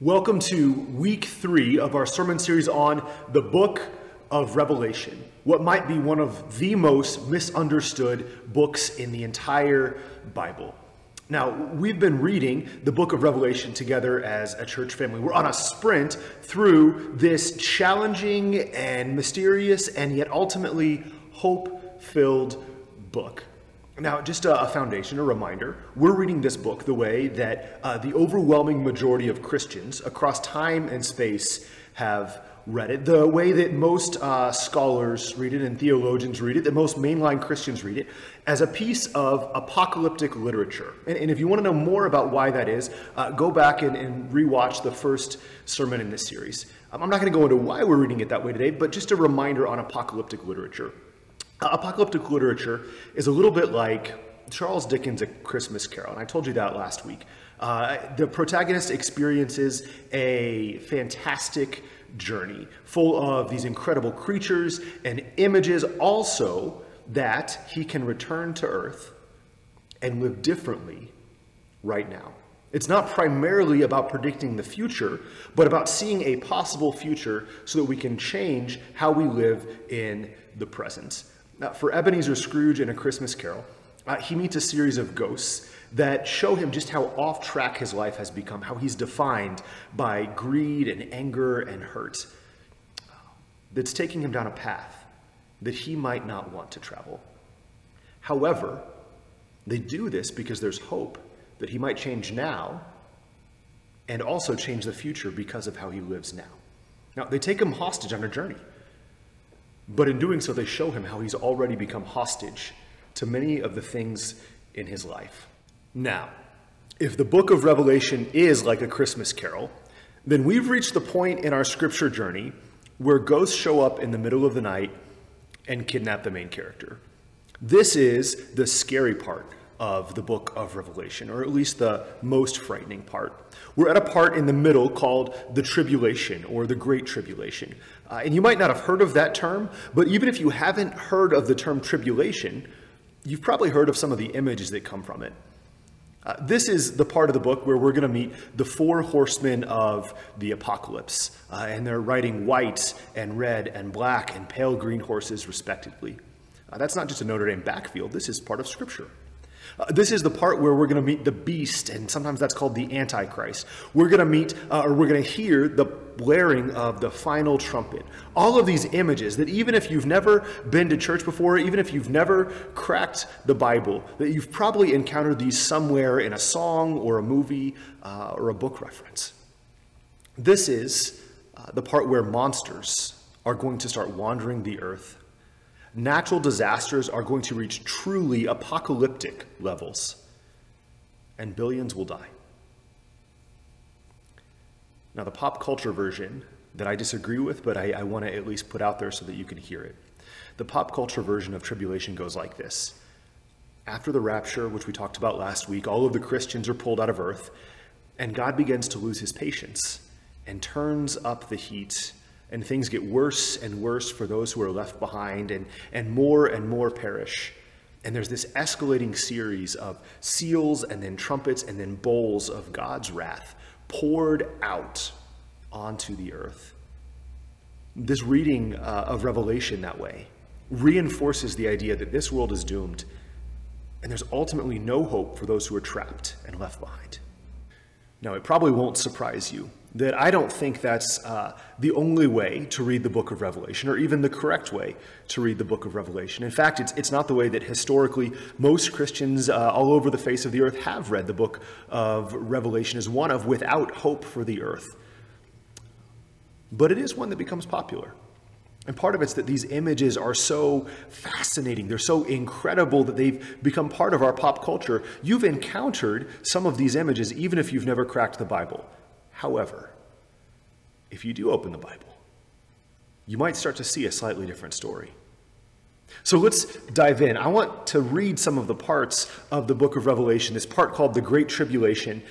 Welcome to week three of our sermon series on the book of Revelation, what might be one of the most misunderstood books in the entire Bible. Now, we've been reading the book of Revelation together as a church family. We're on a sprint through this challenging and mysterious and yet ultimately hope filled book. Now, just a, foundation, a reminder, we're reading this book the way that uh, the overwhelming majority of Christians across time and space have read it, the way that most uh, scholars read it and theologians read it, that most mainline Christians read it, as a piece of apocalyptic literature. And, and if you want to know more about why that is, uh, go back and, and rewatch the first sermon in this series. Um, I'm not going to go into why we're reading it that way today, but just a reminder on apocalyptic literature. Apocalyptic literature is a little bit like Charles Dickens' A Christmas Carol, and I told you that last week. Uh, the protagonist experiences a fantastic journey full of these incredible creatures and images, also that he can return to Earth and live differently right now. It's not primarily about predicting the future, but about seeing a possible future so that we can change how we live in the present. Now, for Ebenezer Scrooge in A Christmas Carol, uh, he meets a series of ghosts that show him just how off track his life has become, how he's defined by greed and anger and hurt. That's taking him down a path that he might not want to travel. However, they do this because there's hope that he might change now and also change the future because of how he lives now. Now, they take him hostage on a journey. But in doing so, they show him how he's already become hostage to many of the things in his life. Now, if the book of Revelation is like a Christmas carol, then we've reached the point in our scripture journey where ghosts show up in the middle of the night and kidnap the main character. This is the scary part of the book of Revelation, or at least the most frightening part. We're at a part in the middle called the tribulation or the great tribulation. Uh, and you might not have heard of that term, but even if you haven't heard of the term tribulation, you've probably heard of some of the images that come from it. Uh, this is the part of the book where we're going to meet the four horsemen of the apocalypse, uh, and they're riding white and red and black and pale green horses, respectively. Uh, that's not just a Notre Dame backfield, this is part of Scripture. Uh, this is the part where we're going to meet the beast, and sometimes that's called the Antichrist. We're going to meet, uh, or we're going to hear the blaring of the final trumpet. All of these images that even if you've never been to church before, even if you've never cracked the Bible, that you've probably encountered these somewhere in a song or a movie uh, or a book reference. This is uh, the part where monsters are going to start wandering the earth natural disasters are going to reach truly apocalyptic levels, and billions will die. Now, the pop culture version that I disagree with, but I, I want to at least put out there so that you can hear it. The pop culture version of tribulation goes like this After the rapture, which we talked about last week, all of the Christians are pulled out of earth, and God begins to lose his patience and turns up the heat and things get worse and worse for those who are left behind, and, and more and more perish. And there's this escalating series of seals and then trumpets and then bowls of God's wrath poured out onto the earth. This reading uh, of Revelation that way reinforces the idea that this world is doomed and there's ultimately no hope for those who are trapped and left behind. Now, it probably won't surprise you that I don't think that's uh, the only way to read the book of Revelation, or even the correct way to read the book of Revelation. In fact, it's, it's not the way that historically most Christians uh, all over the face of the earth have read the book of Revelation as one of without hope for the earth. But it is one that becomes popular. And part of it's that these images are so fascinating. They're so incredible that they've become part of our pop culture. You've encountered some of these images even if you've never cracked the Bible. However, if you do open the Bible, you might start to see a slightly different story. So let's dive in. I want to read some of the parts of the book of Revelation, this part called the Great Tribulation,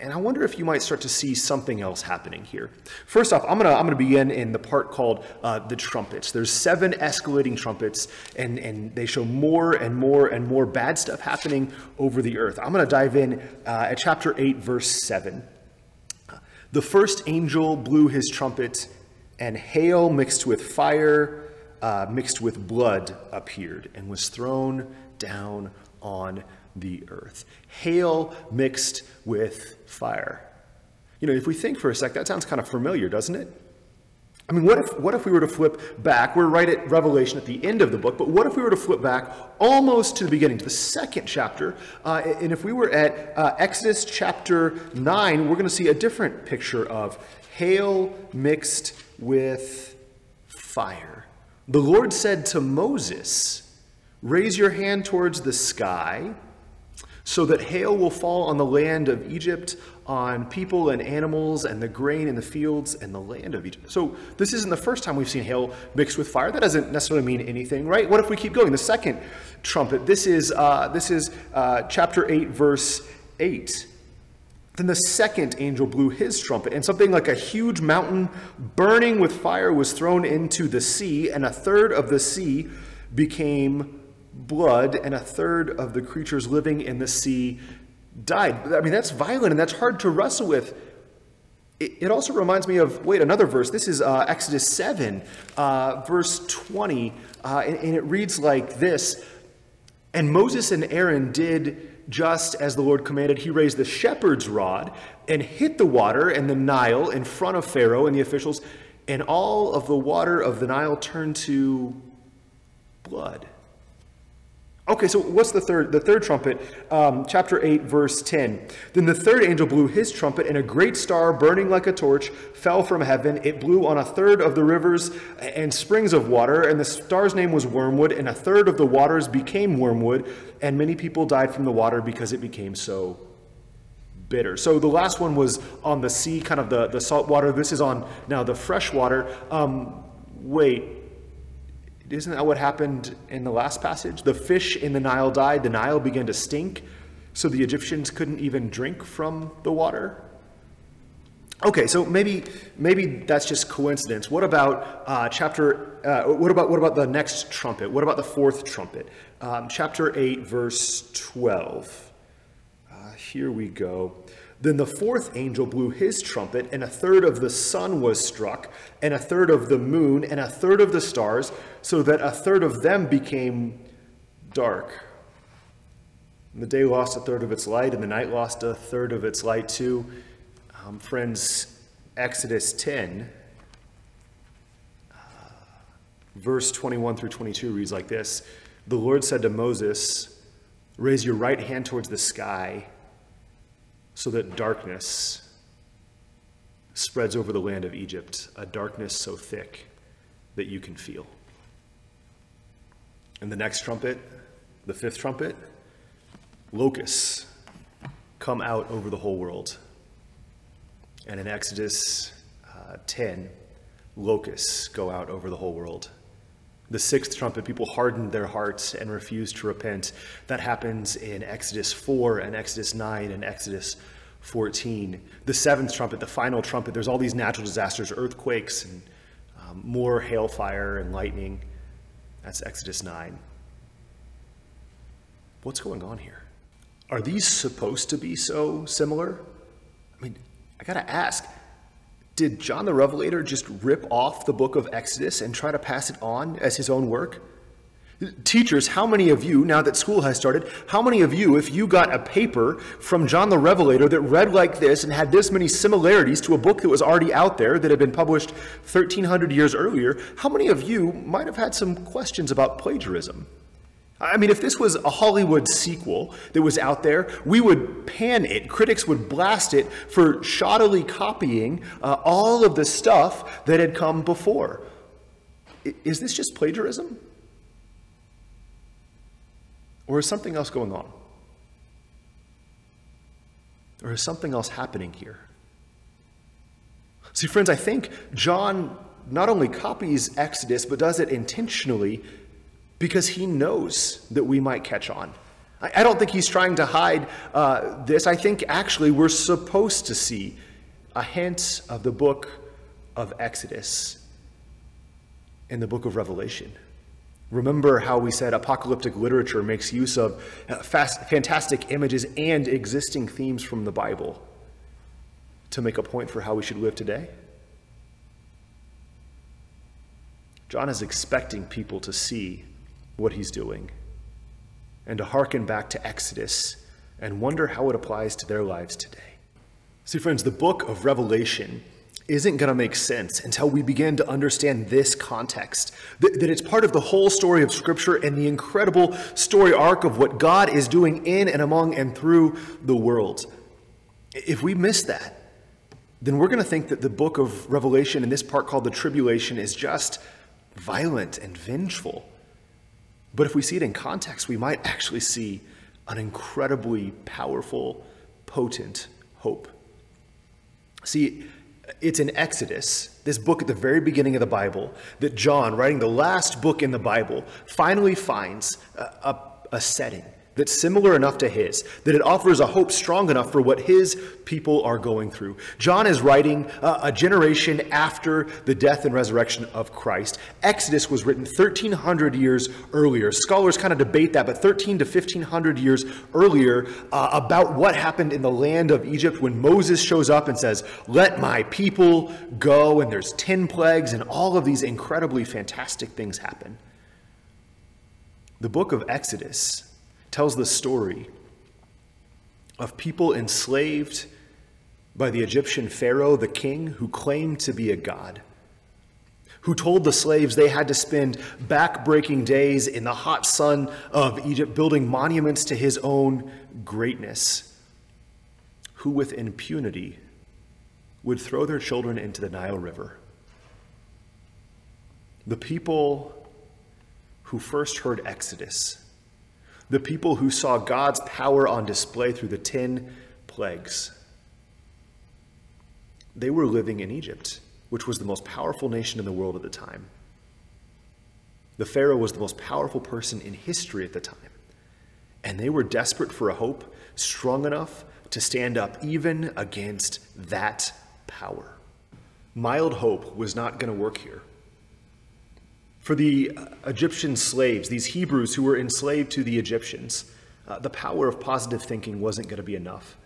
and I wonder if you might start to see something else happening here. First off, I'm gonna I'm gonna begin in the part called uh, the trumpets. There's seven escalating trumpets, and and they show more and more and more bad stuff happening over the earth. I'm gonna dive in uh, at chapter eight, verse seven. The first angel blew his trumpet, and hail mixed with fire, uh, mixed with blood, appeared and was thrown down on the earth. Hail mixed with fire. You know, if we think for a sec, that sounds kind of familiar, doesn't it? I mean, what if, what if we were to flip back? We're right at Revelation at the end of the book, but what if we were to flip back almost to the beginning, to the second chapter? Uh, and if we were at uh, Exodus chapter 9, we're going to see a different picture of hail mixed with fire. The Lord said to Moses, Raise your hand towards the sky so that hail will fall on the land of Egypt, on people and animals, and the grain in the fields, and the land of Egypt. So this isn't the first time we've seen hail mixed with fire. That doesn't necessarily mean anything, right? What if we keep going? The second trumpet. This is uh, this is uh, chapter eight, verse eight. Then the second angel blew his trumpet, and something like a huge mountain burning with fire was thrown into the sea, and a third of the sea became blood, and a third of the creatures living in the sea died. I mean, that's violent and that's hard to wrestle with. It, also reminds me of, wait, another verse. This is uh, Exodus 7, uh, verse 20, uh, and, and it reads like this And Moses and Aaron did just as the Lord commanded. He raised the shepherd's rod and hit the water and the Nile in front of Pharaoh and the officials, and all of the water of the Nile turned to blood. Okay, so what's the third? The third trumpet, um, chapter 8, verse 10. Then the third angel blew his trumpet, and a great star, burning like a torch, fell from heaven. It blew on a third of the rivers and springs of water, and the star's name was Wormwood, and a third of the waters became wormwood, and many people died from the water because it became so bitter. So the last one was on the sea, kind of the, the salt water. This is on now the fresh water. Um, wait, isn't that what happened in the last passage? The fish in the Nile died, the Nile began to stink, so the Egyptians couldn't even drink from the water. Okay, so maybe maybe that's just coincidence. What about uh, chapter? Uh, what about what about the next trumpet? What about the fourth trumpet? Um, chapter eight, verse twelve. Uh, here we go. Then the fourth angel blew his trumpet, and a third of the sun was struck, and a third of the moon, and a third of the stars, so that a third of them became dark. And the day lost a third of its light, and the night lost a third of its light too. Um, friends, Exodus 10, uh, verse 21 through 22 reads like this The Lord said to Moses, Raise your right hand towards the sky so that darkness spreads over the land of Egypt, a darkness so thick that you can feel. And the next trumpet, the fifth trumpet, locusts come out over the whole world. And in Exodus uh, 10, locusts go out over the whole world. The sixth trumpet, people hardened their hearts and refused to repent. That happens in Exodus 4 and Exodus 9 and Exodus 14. The seventh trumpet, the final trumpet, there's all these natural disasters, earthquakes, and um, more hailfire and lightning. That's Exodus 9. What's going on here? Are these supposed to be so similar? I mean, I gotta ask did John the Revelator just rip off the book of Exodus and try to pass it on as his own work? Teachers, how many of you, now that school has started, how many of you, if you got a paper from John the Revelator that read like this and had this many similarities to a book that was already out there that had been published 1300 years earlier, how many of you might have had some questions about plagiarism? I mean, if this was a Hollywood sequel that was out there, we would pan it. Critics would blast it for shoddily copying uh, all of the stuff that had come before. I, is this just plagiarism? Or is something else going on? Or is something else happening here? See, friends, I think John not only copies Exodus, but does it intentionally because he knows that we might catch on. I, I don't think he's trying to hide uh, this. I think actually we're supposed to see a hint of the book of Exodus in the book of Revelation. Remember how we said apocalyptic literature makes use of uh, fast, fantastic images and existing themes from the Bible. to make a point for how we should live today? John is expecting people to see what he's doing and to hearken back to Exodus and wonder how it applies to their lives today. See, friends, the book of Revelation isn't going to make sense until we begin to understand this context that, that, it's part of the whole story of Scripture and the incredible story arc of what God is doing in and among and through the world. If we miss that, then we're going to think that the book of Revelation in this part called the tribulation is just violent and vengeful. But if we see it in context, we might actually see an incredibly powerful, potent hope. See, it's in Exodus, this book at the very beginning of the Bible, that John, writing the last book in the Bible, finally finds a, a, a setting that's similar enough to his, that it offers a hope strong enough for what his people are going through. John is writing uh, a generation after the death and resurrection of Christ. Exodus was written 1,300 years earlier. Scholars kind of debate that, but 13 to 1,500 years earlier uh, about what happened in the land of Egypt when Moses shows up and says, Let my people go, and there's 10 plagues, and all of these incredibly fantastic things happen. The book of Exodus tells the story of people enslaved by the Egyptian Pharaoh, the king, who claimed to be a god, who told the slaves they had to spend back-breaking days in the hot sun of Egypt building monuments to his own greatness, who with impunity would throw their children into the Nile River. The people who first heard Exodus the people who saw God's power on display through the 10 plagues. They were living in Egypt, which was the most powerful nation in the world at the time. The Pharaoh was the most powerful person in history at the time. And they were desperate for a hope strong enough to stand up even against that power. Mild hope was not going to work here. For the Egyptian slaves, these Hebrews who were enslaved to the Egyptians, uh, the power of positive thinking wasn't going to be enough.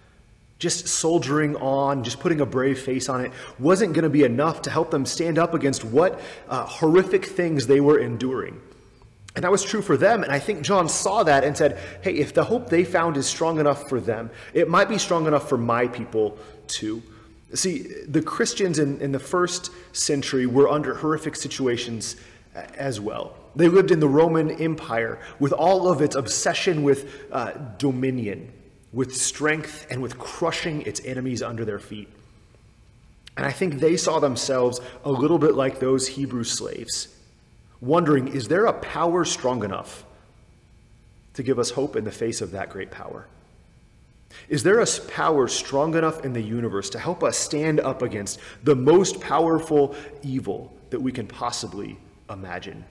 Just soldiering on, just putting a brave face on it, wasn't going to be enough to help them stand up against what uh, horrific things they were enduring. And that was true for them. And I think John saw that and said, hey, if the hope they found is strong enough for them, it might be strong enough for my people too. See, the Christians in, in the first century were under horrific situations as well. They lived in the Roman Empire with all of its obsession with uh, dominion, with strength, and with crushing its enemies under their feet. And I think they saw themselves a little bit like those Hebrew slaves, wondering is there a power strong enough to give us hope in the face of that great power? Is there a power strong enough in the universe to help us stand up against the most powerful evil that we can possibly imagine.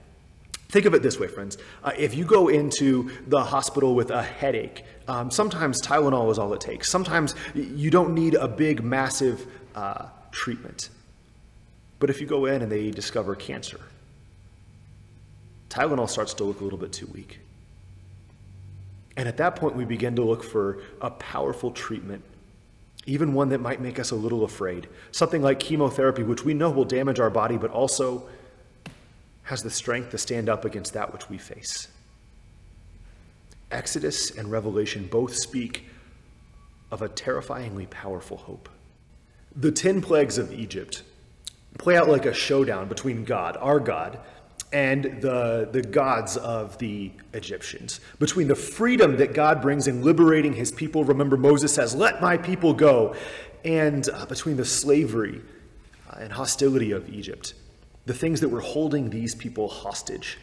Think of it this way, friends. Uh, if you go into the hospital with a headache, um, sometimes Tylenol is all it takes. Sometimes you don't need a big, massive uh, treatment. But if you go in and they discover cancer, Tylenol starts to look a little bit too weak. And at that point, we begin to look for a powerful treatment, even one that might make us a little afraid. Something like chemotherapy, which we know will damage our body, but also has the strength to stand up against that which we face. Exodus and Revelation both speak of a terrifyingly powerful hope. The 10 plagues of Egypt play out like a showdown between God, our God, and the, the gods of the Egyptians. Between the freedom that God brings in liberating his people, remember Moses says, Let my people go, and uh, between the slavery uh, and hostility of Egypt the things that were holding these people hostage.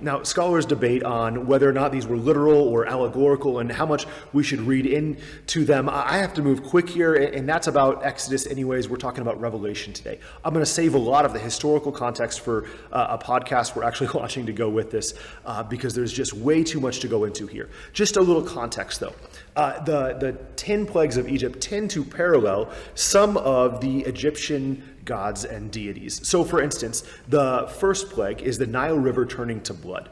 Now, scholars debate on whether or not these were literal or allegorical and how much we should read into them. I have to move quick here, and that's about Exodus anyways. We're talking about Revelation today. I'm going to save a lot of the historical context for uh, a podcast we're actually launching to go with this uh, because there's just way too much to go into here. Just a little context, though. Uh, the, the 10 plagues of Egypt tend to parallel some of the Egyptian gods and deities. So, for instance, the first plague is the Nile River turning to blood.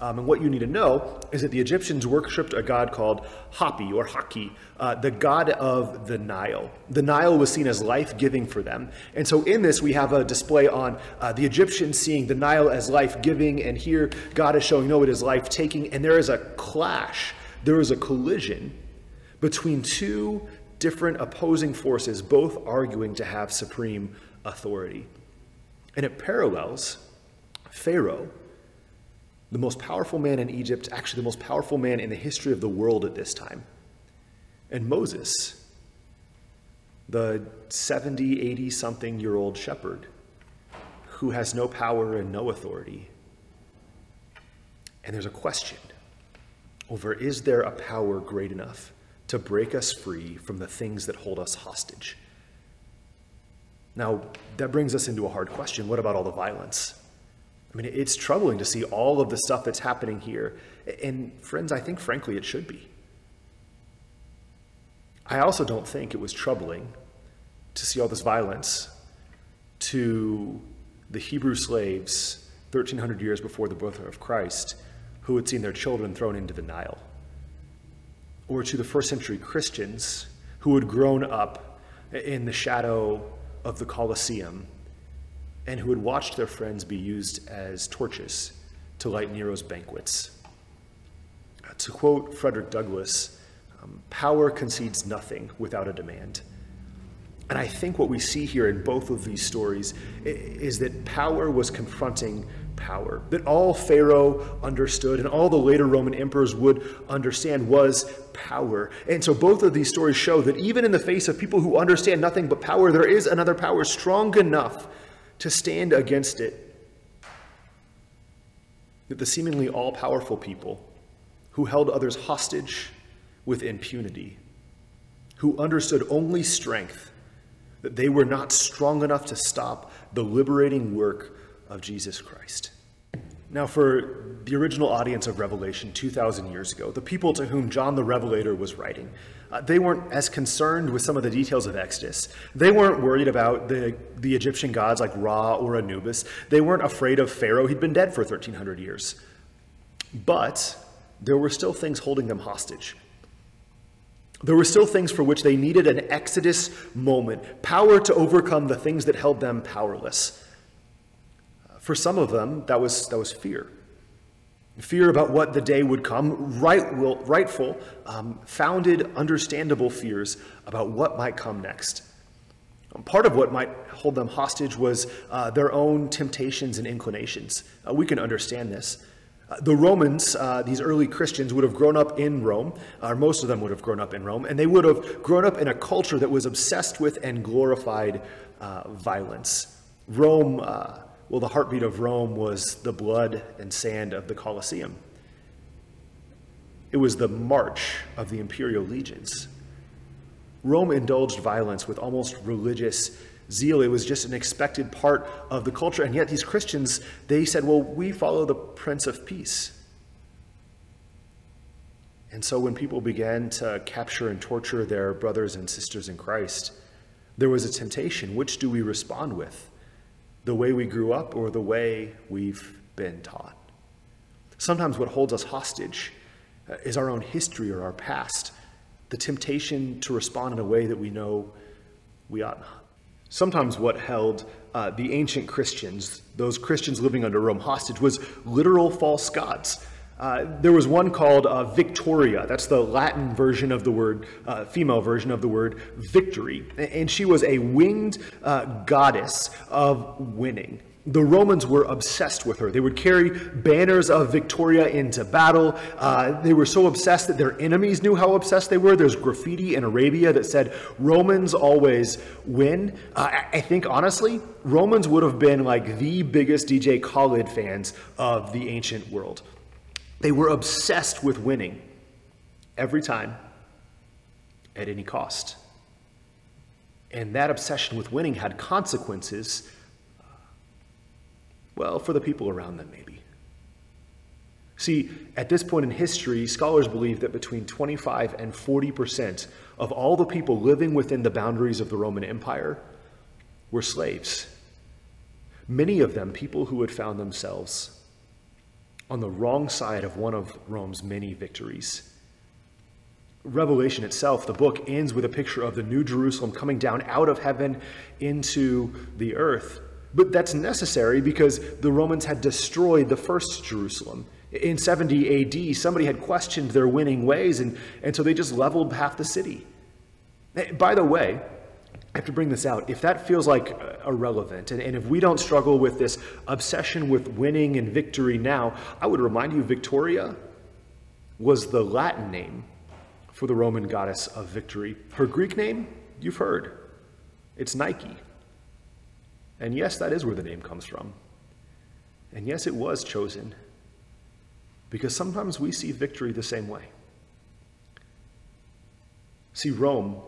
Um, and what you need to know is that the Egyptians worshipped a god called Hapi or Haki, uh, the god of the Nile. The Nile was seen as life giving for them. And so in this, we have a display on uh, the Egyptians seeing the Nile as life giving, and here God is showing, no, it is life taking. And there is a clash, there is a collision between two different opposing forces, both arguing to have supreme authority. And it parallels Pharaoh the most powerful man in Egypt, actually the most powerful man in the history of the world at this time. And Moses, the 70, 80 something year old shepherd who has no power and no authority. And there's a question over is there a power great enough to break us free from the things that hold us hostage? Now, that brings us into a hard question. What about all the violence? I mean, it's troubling to see all of the stuff that's happening here. And friends, I think frankly it should be. I also don't think it was troubling to see all this violence to the Hebrew slaves 1300 years before the birth of Christ who had seen their children thrown into the Nile, or to the first century Christians who had grown up in the shadow of the Colosseum and who had watched their friends be used as torches to light Nero's banquets. Uh, to quote Frederick Douglass, um, power concedes nothing without a demand. And I think what we see here in both of these stories is that power was confronting power. That all Pharaoh understood and all the later Roman emperors would understand was power. And so both of these stories show that even in the face of people who understand nothing but power, there is another power strong enough to stand against it. That the seemingly all powerful people who held others hostage with impunity, who understood only strength, that they were not strong enough to stop the liberating work of Jesus Christ. Now, for the original audience of Revelation 2,000 years ago, the people to whom John the Revelator was writing, uh, they weren't as concerned with some of the details of Exodus. They weren't worried about the, the Egyptian gods like Ra or Anubis. They weren't afraid of Pharaoh. He'd been dead for 1,300 years. But there were still things holding them hostage. There were still things for which they needed an Exodus moment, power to overcome the things that held them powerless. For some of them, that was, that was fear. Fear about what the day would come, right, will, rightful, um, founded, understandable fears about what might come next. Part of what might hold them hostage was uh, their own temptations and inclinations. Uh, we can understand this. Uh, the Romans, uh, these early Christians, would have grown up in Rome, or most of them would have grown up in Rome, and they would have grown up in a culture that was obsessed with and glorified uh, violence. Rome uh, well, the heartbeat of Rome was the blood and sand of the Colosseum. It was the march of the imperial legions. Rome indulged violence with almost religious zeal. It was just an expected part of the culture. And yet, these Christians, they said, well, we follow the Prince of Peace. And so, when people began to capture and torture their brothers and sisters in Christ, there was a temptation. Which do we respond with? The way we grew up or the way we've been taught. Sometimes what holds us hostage uh, is our own history or our past, the temptation to respond in a way that we know we ought not. Sometimes what held uh, the ancient Christians, those Christians living under Rome, hostage was literal false gods. Uh, there was one called uh, Victoria. That's the Latin version of the word, uh, female version of the word victory. And she was a winged uh, goddess of winning. The Romans were obsessed with her. They would carry banners of Victoria into battle. Uh, they were so obsessed that their enemies knew how obsessed they were. There's graffiti in Arabia that said, Romans always win. I think, honestly, Romans would have been like the biggest DJ Khaled fans of the ancient world. They were obsessed with winning every time at any cost. And that obsession with winning had consequences, well, for the people around them, maybe. See, at this point in history, scholars believe that between 25 and 40% of all the people living within the boundaries of the Roman Empire were slaves. Many of them people who had found themselves on the wrong side of one of Rome's many victories. Revelation itself, the book ends with a picture of the New Jerusalem coming down out of heaven into the earth. But that's necessary because the Romans had destroyed the first Jerusalem. In 70 AD, somebody had questioned their winning ways, and, and so they just leveled half the city. By the way, I have to bring this out. If that feels like irrelevant, and, and if we don't struggle with this obsession with winning and victory now, I would remind you Victoria was the Latin name for the Roman goddess of victory. Her Greek name, you've heard, it's Nike. And yes, that is where the name comes from. And yes, it was chosen. Because sometimes we see victory the same way. See, Rome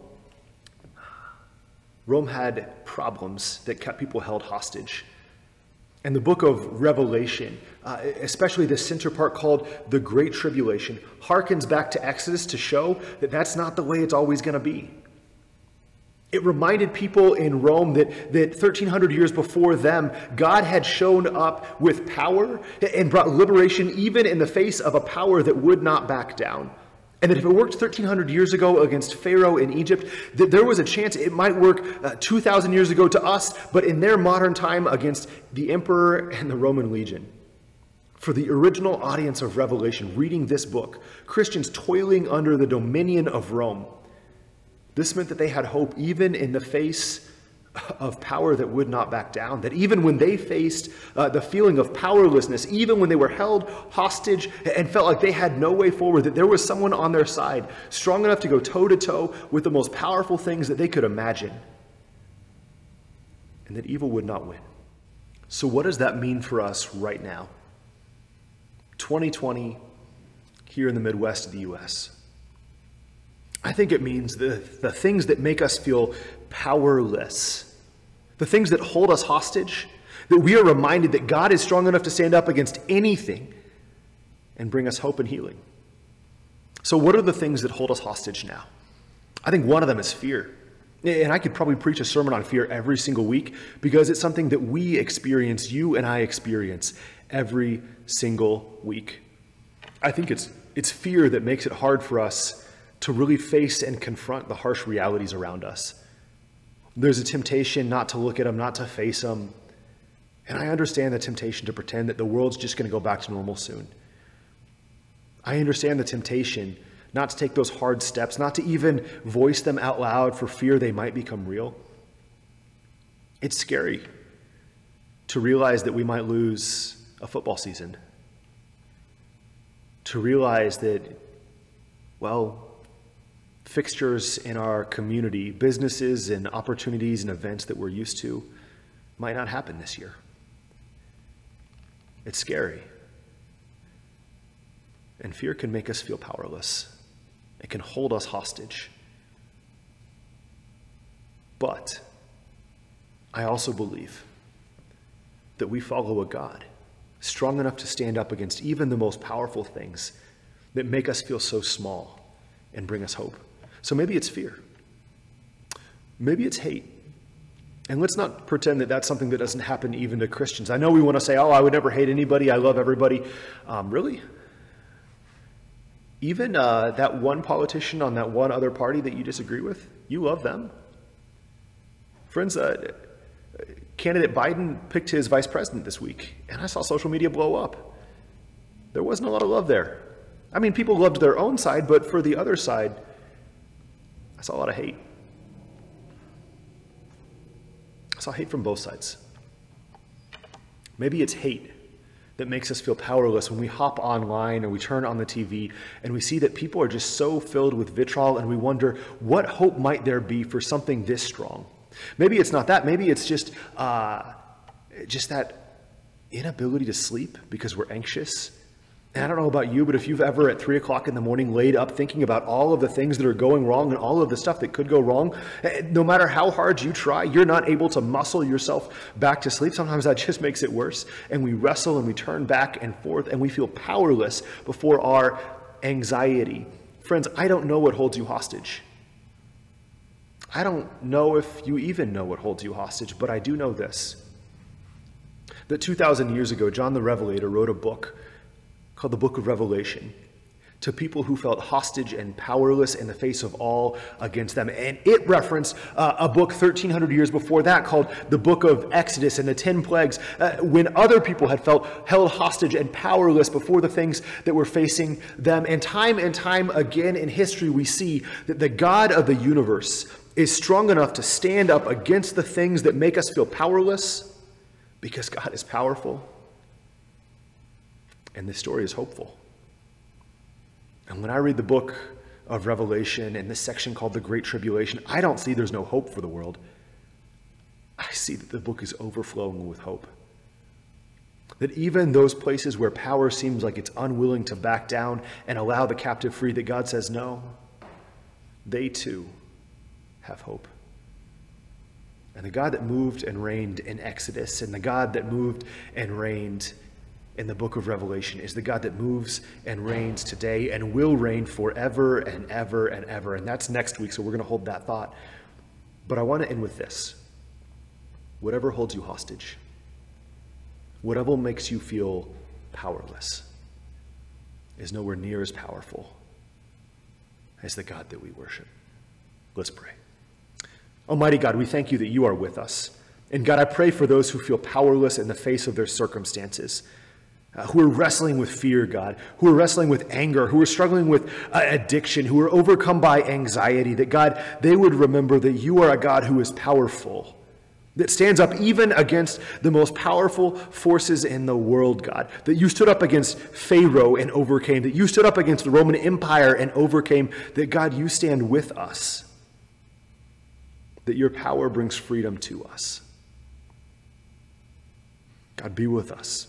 Rome had problems that kept people held hostage. And the book of Revelation, uh, especially the center part called the Great Tribulation, harkens back to Exodus to show that that's not the way it's always going to be. It reminded people in Rome that, that 1300 years before them, God had shown up with power and brought liberation even in the face of a power that would not back down. And that if it worked 1,300 years ago against Pharaoh in Egypt, that there was a chance it might work uh, 2,000 years ago to us, but in their modern time against the emperor and the Roman legion. For the original audience of Revelation reading this book, Christians toiling under the dominion of Rome, this meant that they had hope even in the face of power that would not back down. That even when they faced uh, the feeling of powerlessness, even when they were held hostage and felt like they had no way forward, that there was someone on their side strong enough to go toe to toe with the most powerful things that they could imagine. And that evil would not win. So, what does that mean for us right now? 2020, here in the Midwest of the U.S. I think it means the, the things that make us feel powerless the things that hold us hostage, that we are reminded that God is strong enough to stand up against anything and bring us hope and healing. So, what are the things that hold us hostage now? I think one of them is fear. And I could probably preach a sermon on fear every single week because it's something that we experience, you and I experience every single week. I think it's, it's fear that makes it hard for us to really face and confront the harsh realities around us. There's a temptation not to look at them, not to face them. And I understand the temptation to pretend that the world's just going to go back to normal soon. I understand the temptation not to take those hard steps, not to even voice them out loud for fear they might become real. It's scary to realize that we might lose a football season, to realize that, well, fixtures in our community, businesses and opportunities and events that we're used to, might not happen this year. It's scary. And fear can make us feel powerless, it can hold us hostage. But I also believe that we follow a God strong enough to stand up against even the most powerful things that make us feel so small and bring us hope. So maybe it's fear. Maybe it's hate. And let's not pretend that that's something that doesn't happen even to Christians. I know we want to say, oh, I would never hate anybody, I love everybody. Um, really? Even uh, that one politician on that one other party that you disagree with, you love them? Friends, uh, candidate Biden picked his vice president this week, and I saw social media blow up. There wasn't a lot of love there. I mean, people loved their own side, but for the other side, I saw a lot of hate. I saw hate from both sides. Maybe it's hate that makes us feel powerless when we hop online or we turn on the TV and we see that people are just so filled with vitriol and we wonder what hope might there be for something this strong. Maybe it's not that. Maybe it's just uh, just that inability to sleep because we're anxious and I don't know about you, but if you've ever at three o'clock in the morning laid up thinking about all of the things that are going wrong and all of the stuff that could go wrong, eh, no matter how hard you try, you're not able to muscle yourself back to sleep. Sometimes that just makes it worse. And we wrestle and we turn back and forth and we feel powerless before our anxiety. Friends, I don't know what holds you hostage. I don't know if you even know what holds you hostage, but I do know this that 2,000 years ago, John the Revelator wrote a book called the book of Revelation to people who felt hostage and powerless in the face of all against them. And it referenced uh, a book 1300 years before that called the book of Exodus and the 10 plagues, uh, when other people had felt held hostage and powerless before the things that were facing them. And time and time again in history, we see that the God of the universe is strong enough to stand up against the things that make us feel powerless because God is powerful. And this story is hopeful. And when I read the book of Revelation in this section called the Great Tribulation, I don't see there's no hope for the world. I see that the book is overflowing with hope. That even those places where power seems like it's unwilling to back down and allow the captive free, that God says no, they too have hope. And the God that moved and reigned in Exodus, and the God that moved and reigned in the book of Revelation is the God that moves and reigns today and will reign forever and ever and ever. And that's next week, so we're going to hold that thought. But I want to end with this whatever holds you hostage, whatever makes you feel powerless, is nowhere near as powerful as the God that we worship. Let's pray. Almighty God, we thank you that you are with us. And God, I pray for those who feel powerless in the face of their circumstances uh, who are wrestling with fear, God, who are wrestling with anger, who are struggling with uh, addiction, who are overcome by anxiety, that God, they would remember that you are a God who is powerful, that stands up even against the most powerful forces in the world, God, that you stood up against Pharaoh and overcame, that you stood up against the Roman Empire and overcame, that God, you stand with us, that your power brings freedom to us. God, be with us.